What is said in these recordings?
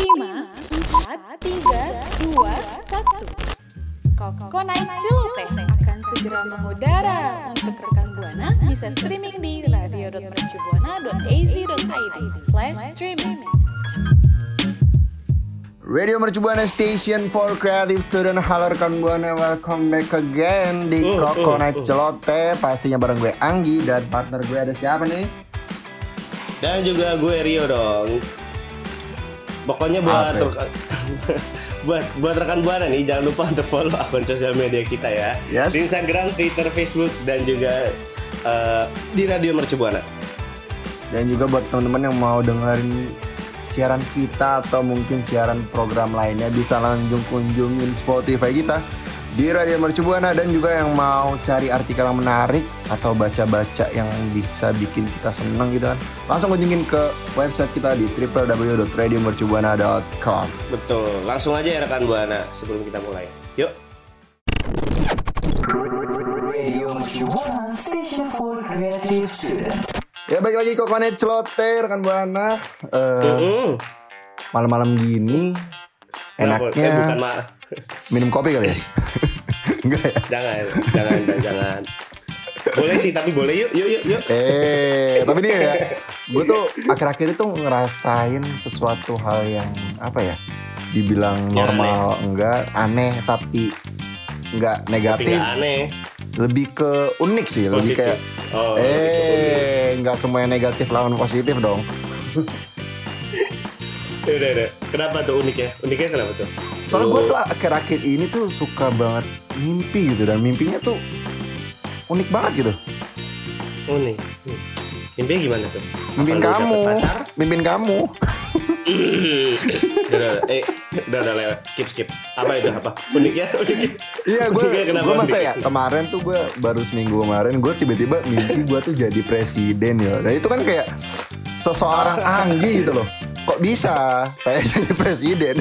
4, 3, 2, 1. Koko naik celoteh akan segera mengudara. Untuk rekan Buana bisa streaming di radio.mercubuana.az.id slash streaming. Radio Mercubuana Station for Creative Student Halo rekan Buana Welcome back again Di Uh, Koko uh, Night uh. Celote Pastinya bareng gue Anggi Dan partner gue ada siapa nih? Dan juga gue Rio dong. Pokoknya buat Apa buat buat rekan buana nih jangan lupa untuk follow akun sosial media kita ya Yes. di Instagram, Twitter, Facebook dan juga eh, di Radio Mercu Buana. Dan juga buat teman-teman yang mau dengerin siaran kita Atau mungkin siaran program lainnya Bisa langsung kunjungin Spotify kita di Radio Mercubuana dan juga yang mau cari artikel yang menarik atau baca-baca yang bisa bikin kita seneng gitu kan langsung kunjungin ke website kita di www.radiomercubuana.com Betul. Langsung aja ya rekan buana sebelum kita mulai. Yuk. Radio Mercubuana Station for Creative Student. Ya baik lagi kok konet celote rekan buana Eh, Mm-mm. malam-malam gini Kenapa? enaknya Eh, bukan minum kopi kali ya? Enggak ya? jangan, jangan, jangan. Boleh sih, tapi boleh yuk, yuk, yuk, yuk. Eh, tapi nih ya, gue tuh akhir-akhir itu ngerasain sesuatu hal yang apa ya? Dibilang Ya, normal enggak, aneh tapi enggak Tapi negatif, nggak aneh. lebih ke unik sih, lebih Positif. kayak Oh, lebih ke unik. eh enggak semua yang negatif lawan positif dong. Ya udah, udah. Kenapa tuh uniknya? Uniknya kenapa tuh? Soalnya gue tuh akhir-akhir ini tuh suka banget mimpi gitu dan mimpinya tuh unik banget gitu. unik. Hmm. Mimpinya gimana tuh? Mimpin Apa kamu, pacar? mimpin kamu. udah, udah, udah. Eh, udah, udah lewat. Skip, skip. Apa itu? Apa? Uniknya? Uniknya? Iya gue gue masa ya kemarin tuh gue baru seminggu kemarin gue tiba-tiba mimpi gue tuh jadi presiden ya. Nah itu kan kayak seseorang Anggi gitu loh. Kok bisa saya jadi presiden?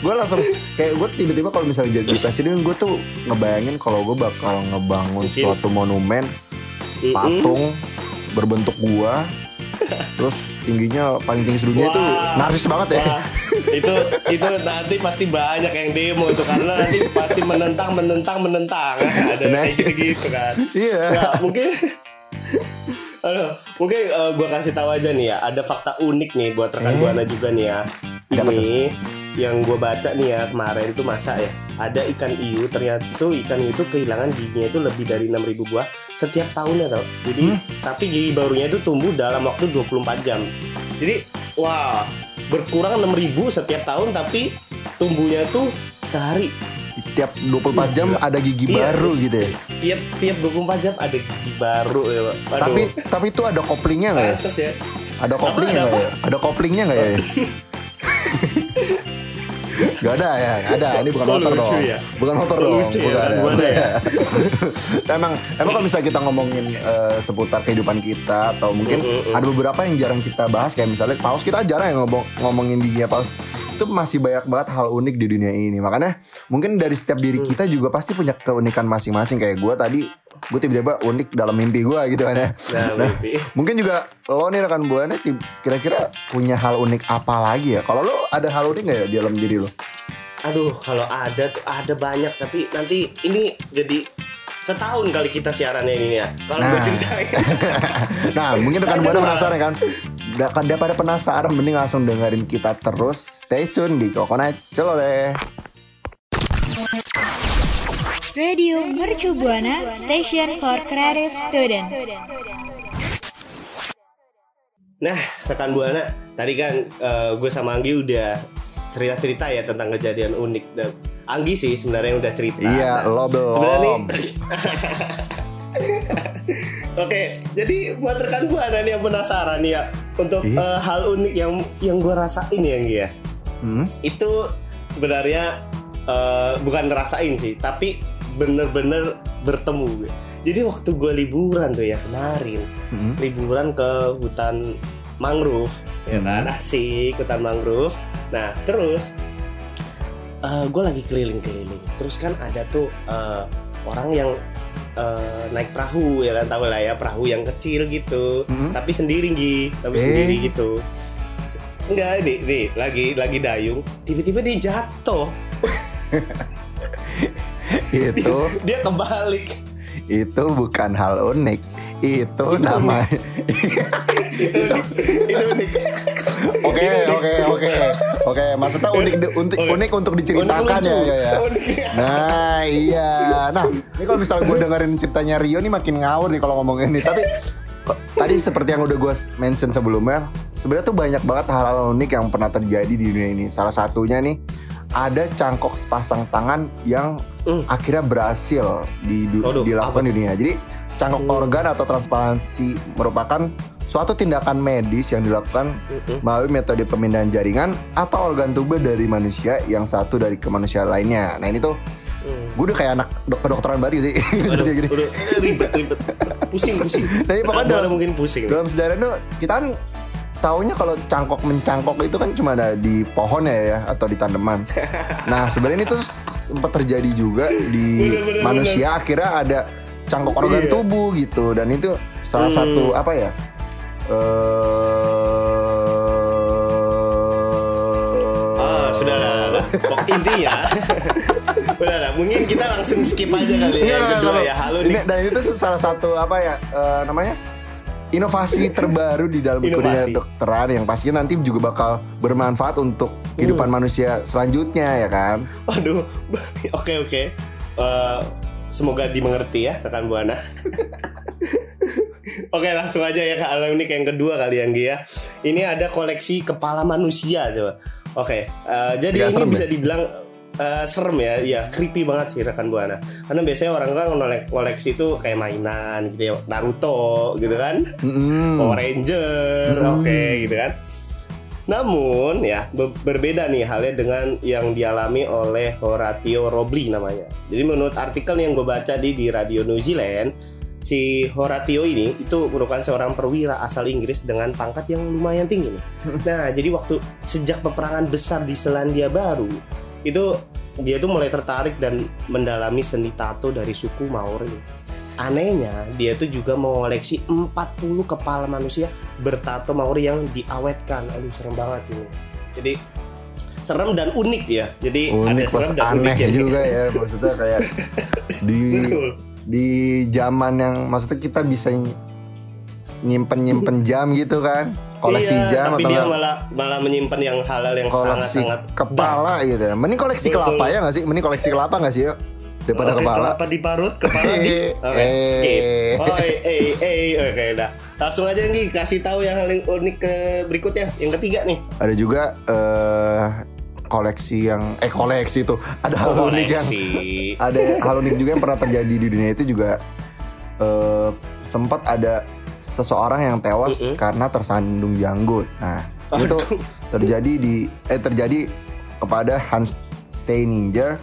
gue langsung kayak gue tiba-tiba kalau misalnya jadi presiden gue tuh ngebayangin kalau gue bakal ngebangun suatu monumen patung berbentuk gua terus tingginya paling tinggi sedunia itu narsis banget ya. Wah, itu itu nanti pasti banyak yang demo itu karena nanti pasti menentang menentang menentang ada Nah. kayak gitu gitu kan Iya. Nah, mungkin Aduh, mungkin eh, gua kasih tahu aja nih ya ada fakta unik nih buat rekan Eh. buana juga nih ya. Ini yang gue baca nih ya kemarin tuh masa ya ada ikan hiu ternyata itu ikan itu kehilangan giginya itu lebih dari 6000 buah setiap tahunnya tau. Jadi Hmm. tapi gigi barunya itu tumbuh dalam waktu 24 jam. Jadi wah berkurang 6000 setiap tahun tapi tumbuhnya tuh sehari Tiap 24 jam ada gigi Iya. baru gitu ya. tiap tiap 24 jam ada gigi baru ya Pak. Tapi tapi itu ada koplingnya nggak ya? ya Ada koplingnya ada nggak ya? Ada koplingnya nggak ya? Gak ada ya, ada. Ini bukan motor dong. ya? Bukan motor dong. lucu ya, bukan, kan? Bukan ya? emang emang kalau misalnya kita ngomongin eh, seputar kehidupan kita atau mungkin Mm, mm, mm. ada beberapa yang jarang kita bahas kayak misalnya paus kita jarang yang ngomong ngomongin giginya paus itu masih banyak banget hal unik di dunia ini makanya mungkin dari setiap diri Mm. kita juga pasti punya keunikan masing-masing kayak gue tadi gue tiba-tiba unik dalam mimpi gue gitu kan ya nah, Nah, Mungkin juga lo nih rekan buana tib- kira-kira punya hal unik apa lagi ya? Kalau lo ada hal unik nggak ya di dalam diri lo? Aduh, kalau ada tuh ada banyak tapi nanti ini jadi setahun kali kita siarannya ini ya. Kalau gue Nah. ceritain. Nah, mungkin rekan buana nggak? penasaran kan? Da- kan daripada penasaran, mending langsung dengerin kita terus. Stay tune di Coconut Celoteh. Radio Mercu Buana Station for Creative Student. Nah, rekan buana, tadi kan eh, gue sama Anggi udah cerita-cerita ya tentang kejadian unik dan Anggi sih sebenarnya yang udah cerita. Iya, Nah, lo belum. Sebenarnya nih. Oke, jadi buat rekan buana nih yang penasaran nih ya untuk eh, hal unik yang yang gue rasain ya Anggi ya. Hmm? itu sebenarnya eh, bukan ngerasain sih tapi bener-bener bertemu jadi waktu gue liburan tuh ya kemarin Hmm? liburan ke hutan mangrove ya kan asik hutan mangrove nah terus eh, gue lagi keliling-keliling terus kan ada tuh eh, orang yang eh, naik perahu ya kan? Tahu lah ya perahu yang kecil gitu. Mhm. tapi sendiri Gi tapi Eh. sendiri gitu. Enggak nih nih lagi lagi dayung. Tiba-tiba dia jatuh. Itu dia kebalik. Itu bukan hal unik. Itu, Itu namanya. itu itu unik Oke, oke, oke. Oke, maksudnya unik unik, unik untuk diceritakan Unik ya, ya, ya. Unik. Nah, iya. Nah, ini kalau misalnya gue dengerin ceritanya Rio nih makin ngawur nih kalau ngomongin ini. Tapi tadi seperti yang udah gue mention sebelumnya, sebenarnya tuh banyak banget hal-hal unik yang pernah terjadi di dunia ini. Salah satunya nih ada cangkok sepasang tangan yang Hmm. akhirnya berhasil di, du- Waduh, dilakukan di dunia. Jadi cangkok Hmm. organ atau transplantasi merupakan suatu tindakan medis yang dilakukan melalui metode pemindahan jaringan atau organ tubuh dari manusia yang satu dari ke manusia lainnya. Nah ini tuh Hmm. gue udah kayak anak dok kedokteran baru sih. Aduh, gini. udah ribet ribet pusing pusing Nah, pokoknya dalam- mungkin pusing Dalam sejarah itu kita kan taunya kalau cangkok mencangkok itu kan cuma ada di pohon ya, ya atau di tanaman. Nah sebenarnya ini tuh sempat terjadi juga di Bener, bener, manusia akhirnya ada cangkok organ Iya. tubuh gitu dan itu salah Hmm. satu apa ya? Eh Ah, sudah lah, lah, lah. Intinya. Udah lah, mungkin kita langsung skip aja kali ya yang Iya, kedua kalau- ya. Halo ini, nih. dan itu salah satu apa ya eh, namanya inovasi terbaru di dalam Inovasi. dokteran yang pastinya nanti juga bakal bermanfaat untuk kehidupan Hmm. manusia selanjutnya ya kan. Waduh. Oke oke. Eh, semoga dimengerti ya rekan Buana. Oke langsung aja ya ke alam ini yang kedua kali yang dia. Ini ada koleksi kepala manusia coba. Oke, eh, jadi Agak ini serem bisa ya? dibilang eh, serem ya, ya creepy banget sih rekan buana. Karena biasanya orang kan ngolek- koleksi itu kayak mainan gitu ya, Naruto gitu kan, Mm-mm. Power Ranger, Hmm. oke gitu kan. Namun ya be- berbeda nih halnya dengan yang dialami oleh Horatio Robley namanya. Jadi menurut artikel yang gue baca di di Radio New Zealand, si Horatio ini itu merupakan seorang perwira asal Inggris dengan pangkat yang lumayan tinggi nih. Nah, jadi waktu sejak peperangan besar di Selandia Baru itu dia tuh mulai tertarik dan mendalami seni tato dari suku Maori. Anehnya, dia tuh juga mengoleksi 40 kepala manusia bertato Maori yang diawetkan. Aduh, serem banget sih. Jadi serem dan unik ya. Jadi ada Unik plus serem dan aneh unik juga ya maksudnya kayak di Betul. Di zaman yang maksudnya kita bisa nyimpen nyimpen jam gitu kan koleksi iya, jam tapi atau dia malah malah menyimpan yang halal yang koleksi sangat-sangat kepala gitu ya mending koleksi Betul. kelapa ya nggak sih mending koleksi kelapa nggak sih yuk daripada Oke, kepala kelapa diparut, kepala di Oke, Eh. skip. Oh, eh, eh, eh, oke, udah. Langsung aja nih kasih tahu yang hal yang unik ke berikutnya, yang ketiga nih. ada juga eh koleksi yang eh koleksi tuh ada hal unik yang ada hal unik juga yang pernah terjadi di dunia itu juga eh, sempat ada seseorang yang tewas Mm-mm. karena tersandung janggut. Nah, itu terjadi di eh terjadi kepada Hans Steininger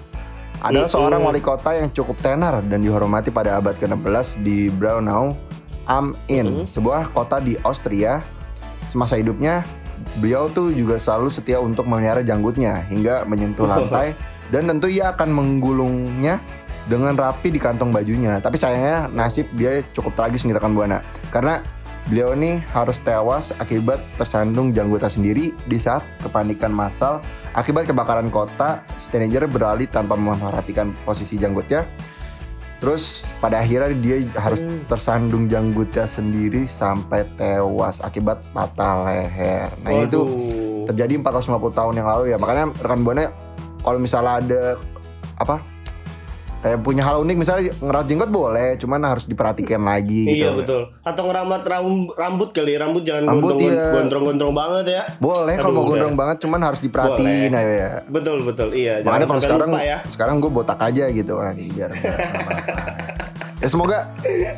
adalah Mm-mm. seorang wali kota yang cukup tenar dan dihormati pada abad ke-16 di Braunau am Inn, sebuah kota di Austria. Semasa hidupnya, beliau tuh juga selalu setia untuk memelihara janggutnya hingga menyentuh lantai dan tentu ia akan menggulungnya dengan rapi di kantong bajunya. Tapi sayangnya nasib dia cukup tragis nih rekan buana karena beliau ini harus tewas akibat tersandung janggutnya sendiri di saat kepanikan massal akibat kebakaran kota. Steninger beralih tanpa memperhatikan posisi janggutnya. Terus pada akhirnya dia harus Hmm. tersandung janggutnya sendiri sampai tewas akibat patah leher. Nah itu Waduh. terjadi 450 tahun yang lalu ya makanya rekan buana kalau misalnya ada apa kayak punya hal unik misalnya ngerawat jenggot boleh cuman harus diperhatikan lagi gitu Iya betul. Atau ngeramat ram- rambut kali, rambut jangan Rambut, gondrong iya. gondrong-gondrong banget ya. boleh kalau mau gondrong banget cuman harus diperhatiin Boleh. aja ya Betul betul, iya. makanya kalau sekarang lupa ya. sekarang gue botak aja gitu kan biar ya semoga eh,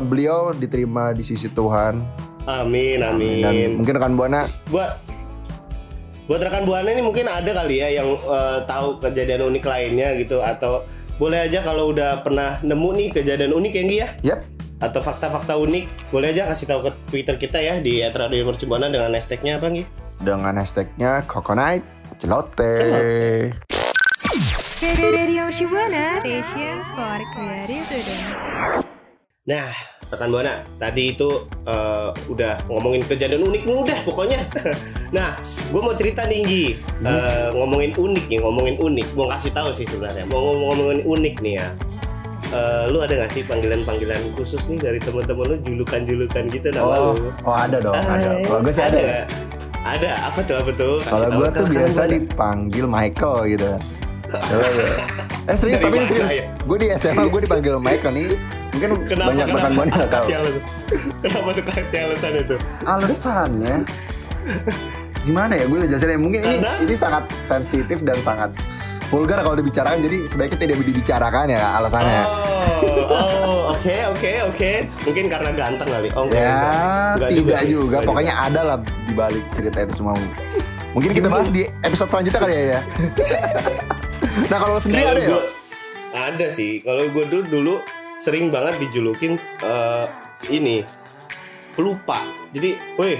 beliau diterima di sisi Tuhan Amin amin. dan mungkin rekan buana buat buat rekan buana ini mungkin ada kali ya yang eh, tahu kejadian unik lainnya gitu atau boleh aja kalau udah pernah nemu nih kejadian unik ya Nggi ya yap atau fakta-fakta unik boleh aja kasih tahu ke Twitter kita ya di @radiomercubuana dengan hashtagnya apa Nggi? dengan hashtagnya coconut celote Celote. Radio Shibuana Station for Creative Student. Nah, rekan buana, tadi itu eh, udah ngomongin kejadian unik mulu dah pokoknya. nah, gue mau cerita nih Gi, Eh, ngomongin unik nih, ngomongin unik. Mau kasih tahu sih sebenarnya, mau ngomong- ngomongin unik nih ya. Eh, lu ada gak sih panggilan-panggilan khusus nih dari teman-teman lu julukan-julukan gitu nama Oh, lu? oh ada dong, ada. Eh, Kalau gue sih ada. nggak? Ada, apa tuh apa tuh? Kalau gue ke tuh biasa dipanggil Michael gitu. Ya. Eh serius tapi serius. ya? Gue di SMA gue dipanggil Michael nih. Mungkin Kenapa? banyak kenapa? rekan buana nggak tahu. Kenapa tuh kasih alasan itu? Alasannya gimana ya gue jelasin mungkin ini Karena? ini sangat sensitif dan sangat vulgar kalau dibicarakan jadi sebaiknya tidak dibicarakan ya alasannya. Oh, oh, oke, oke, oke. Mungkin karena ganteng kali. Oh, ya enggak. Tidak juga, Enggak pokoknya ada lah di balik cerita itu semua. Mungkin kita bahas di episode selanjutnya kali ya. ya. nah kalau lo sendiri Kalau ada ya? ada sih. Kalau gue dulu dulu sering banget dijulukin eh, ini pelupa. Jadi, woi,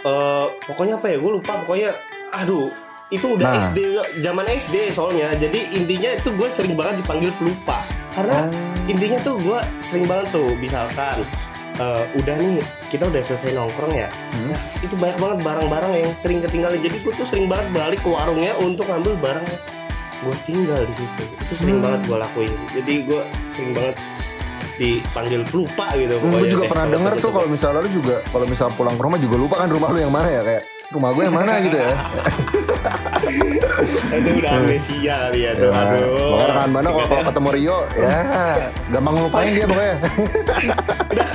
eh, pokoknya apa ya? Gue lupa. Pokoknya, aduh, itu udah Nah. SD, zaman SD soalnya. Jadi intinya itu gue sering banget dipanggil pelupa. Karena Oh. intinya tuh gue sering banget tuh, misalkan. eh, udah nih kita udah selesai nongkrong ya Hmm. Nah, itu banyak banget barang-barang yang sering ketinggalan jadi gue tuh sering banget balik ke warungnya untuk ngambil barang yang gue tinggal di situ. Itu sering Hmm. banget gue lakuin. Jadi gue sering banget dipanggil pelupa gitu Hmm, gue juga deh, pernah denger tuh kalau misalnya lu juga kalau misalnya pulang ke rumah juga lupa kan rumah lu yang mana ya? Kayak rumah gue yang mana? gitu ya. itu udah amnesia kali ya tuh Ya, aduh. Pokoknya rekan mana kalau kalau ketemu Rio ya gampang ngelupain dia pokoknya. Ya,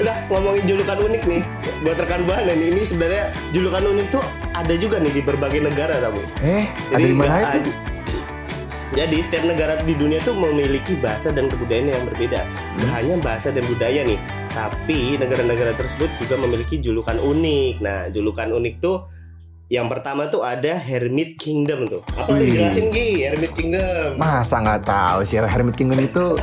udah ngomongin julukan unik nih buat rekan buana nih ini sebenarnya julukan unik tuh ada juga nih di berbagai negara tamu Eh, ada di mana itu? Jadi setiap negara di dunia tuh memiliki bahasa dan kebudayaan yang berbeda. Hmm. Gak hanya bahasa dan budaya nih, tapi negara-negara tersebut juga memiliki julukan unik. Nah, julukan unik tuh yang pertama tuh ada Hermit Kingdom tuh. Apa tuh jelasin Gi, Hermit Kingdom? Masa nggak tahu sih Hermit Kingdom itu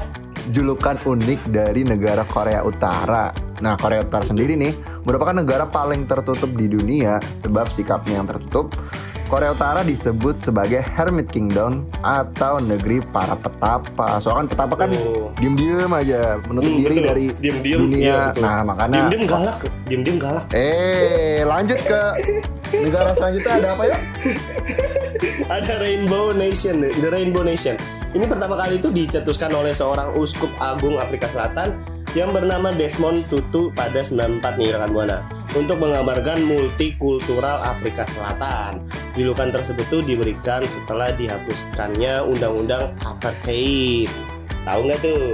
julukan unik dari negara Korea Utara. Nah, Korea Utara sendiri nih merupakan negara paling tertutup di dunia sebab sikapnya yang tertutup. Korea Utara disebut sebagai Hermit Kingdom atau negeri para petapa. Soalnya kan petapa kan Oh. diem-diem aja menutup Hmm, diri betul. dari Diem-diem, dunia. iya, betul. nah, makanya Diem-diem galak, diem-diem galak. eh lanjut ke negara selanjutnya ada apa ya? Ada Rainbow Nation, The Rainbow Nation. Ini pertama kali itu dicetuskan oleh seorang uskup agung Afrika Selatan yang bernama Desmond Tutu pada 94 nih rekan buana untuk menggambarkan multikultural Afrika Selatan. Julukan tersebut tuh diberikan setelah dihapuskannya undang-undang apartheid. Tahu nggak tuh?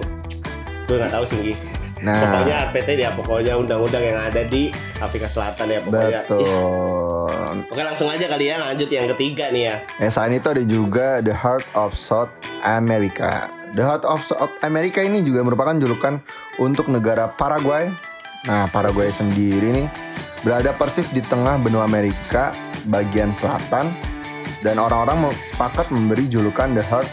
Gue nggak tahu sih. Nah, Pokoknya apartheid ya, pokoknya undang-undang yang ada di Afrika Selatan ya pokoknya. Ya, betul. Oke langsung aja kali ya lanjut yang ketiga nih ya. Eh, selain itu ada juga The Heart of South America. The Heart of South America ini juga merupakan julukan untuk negara Paraguay. Nah, Paraguay sendiri nih berada persis di tengah benua Amerika bagian selatan dan orang-orang sepakat memberi julukan The Heart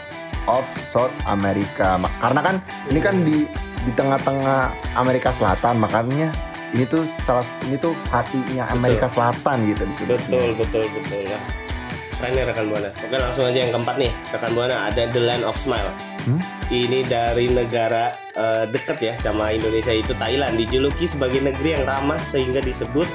of South America. Karena kan ini kan di di tengah-tengah Amerika Selatan, makanya ini tuh salah ini tuh hatinya Amerika Selatan gitu disebutnya. Betul, betul, betul ya. Keren ya rekan buana. Oke langsung aja yang keempat nih rekan buana ada The Land of Smile. Hmm? Ini dari negara eh, deket ya sama Indonesia itu Thailand dijuluki sebagai negeri yang ramah sehingga disebut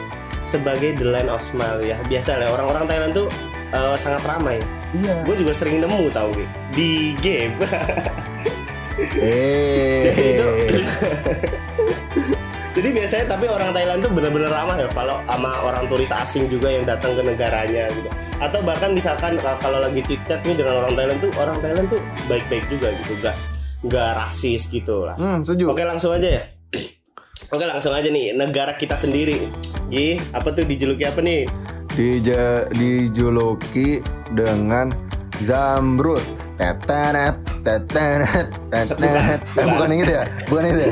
sebagai The Land of Smile ya biasa lah orang-orang Thailand tuh eh, sangat ramai. Iya. Gue juga sering nemu tau Gi, di game. Eh. Jadi biasanya tapi orang Thailand tuh bener-bener ramah ya kalau sama orang turis asing juga yang datang ke negaranya gitu. Atau bahkan misalkan uh, kalau lagi chit-chat nih dengan orang Thailand tuh orang Thailand tuh baik-baik juga gitu, nggak nggak rasis gitu lah. Hmm, setuju. Oke langsung aja ya. Oke langsung aja nih negara kita sendiri. Gi, apa tuh dijuluki apa nih? Dija- dijuluki dengan Zamrud. Tetenet, Bukan, Eh, bukan yang itu ya? Bukan itu ya?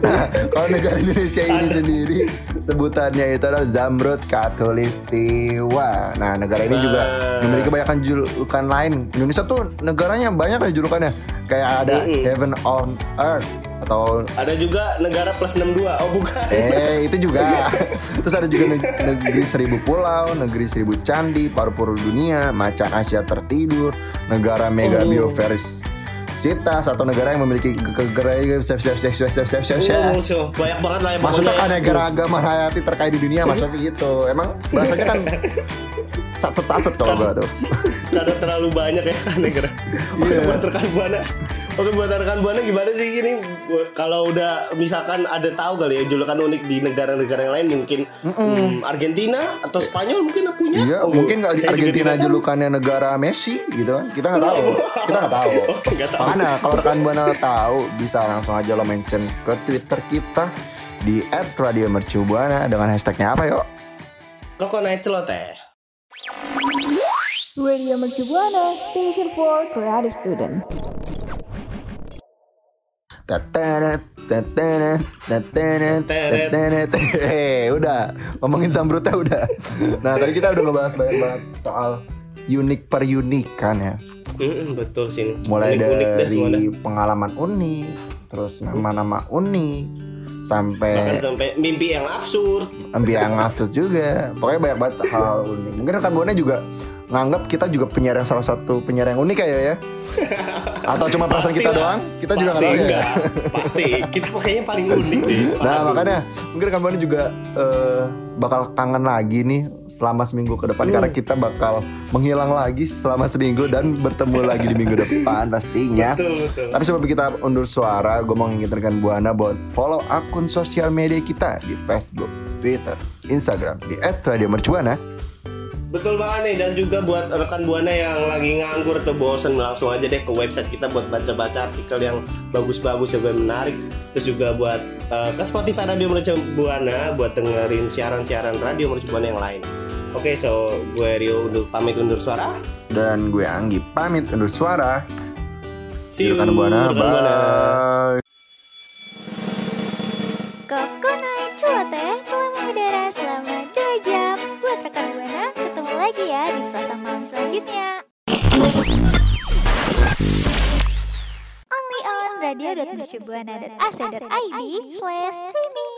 Nah, kalau negara Indonesia ini sendiri sebutannya itu adalah Zamrud Katulistiwa. Nah, negara ini juga memiliki banyak julukan lain. Indonesia tuh negaranya banyak ya julukannya. Kayak ada. Heaven on Earth atau Ada juga negara plus 62. Oh bukan. Eh itu juga. Terus ada juga neg- negeri seribu pulau, negeri seribu candi, paru-paru dunia, macan Asia tertidur, negara mega Oh. bioveris universitas atau negara yang memiliki kegerai Oh, banyak banget lah ya Maksudnya kan negara agama hayati terkait di dunia maksudnya gitu. Emang bahasanya kan satset satset kalau gua tuh. Karena terlalu banyak ya kan negara. Oke Iya. buat rekan buana. Oke buat rekan buana gimana sih ini? Kalau udah misalkan ada tahu kali ya julukan unik di negara-negara yang lain mungkin hmm, Argentina atau Spanyol mungkin punya. Iya, Oh, mungkin nggak Argentina julukannya negara Messi gitu kan. Kita nggak tahu. Kita nggak tahu. Makanya kalau rekan buana tahu bisa langsung aja lo mention ke Twitter kita di @radiomercubuana dengan hashtagnya apa yuk? Kok naik celoteh? Radio Mercu Buana, station for creative student. Tetenet, tetenet, tetenet, tetenet. Hehe, udah ngomongin sambrutnya udah. Nah tadi kita udah ngebahas banyak banget soal unik per unikan ya. Mm, betul sih. Mulai dah. dari pengalaman unik, terus nama-nama unik, sampai Bahkan sampai mimpi yang absurd. ambil yang absurd juga. Pokoknya banyak banget hal unik. Mungkin rekan buana juga nganggap kita juga penyiar yang salah satu penyiar yang unik kayak ya. Atau cuma perasaan kita lah. doang? Kita juga Pasti nggak tahu ya. Pasti. Kita pakainya paling unik deh. Nah makanya mungkin rekan buana juga eh, bakal kangen lagi nih selama seminggu ke depan karena kita bakal menghilang lagi selama seminggu dan bertemu lagi di minggu depan pastinya. Betul betul. Tapi sebelum kita undur suara, gue mau ngingetin rekan Buana buat follow akun sosial media kita di Facebook, Twitter, Instagram di @radiomercubuana. Betul banget nih dan juga buat rekan buana yang lagi nganggur atau bosan langsung aja deh ke website kita buat baca-baca artikel yang bagus-bagus yang menarik. Terus juga buat eh, ke Spotify Radio Mercu Buana buat dengerin siaran-siaran Radio Mercu Buana yang lain. Oke, so gue Rio undur pamit undur suara. Dan gue Anggi pamit undur suara. See you rekan Buana. rekan Buana. Bye. Kokonai Selanjutnya. Only on radio.mercubuana.ac.id slash streaming.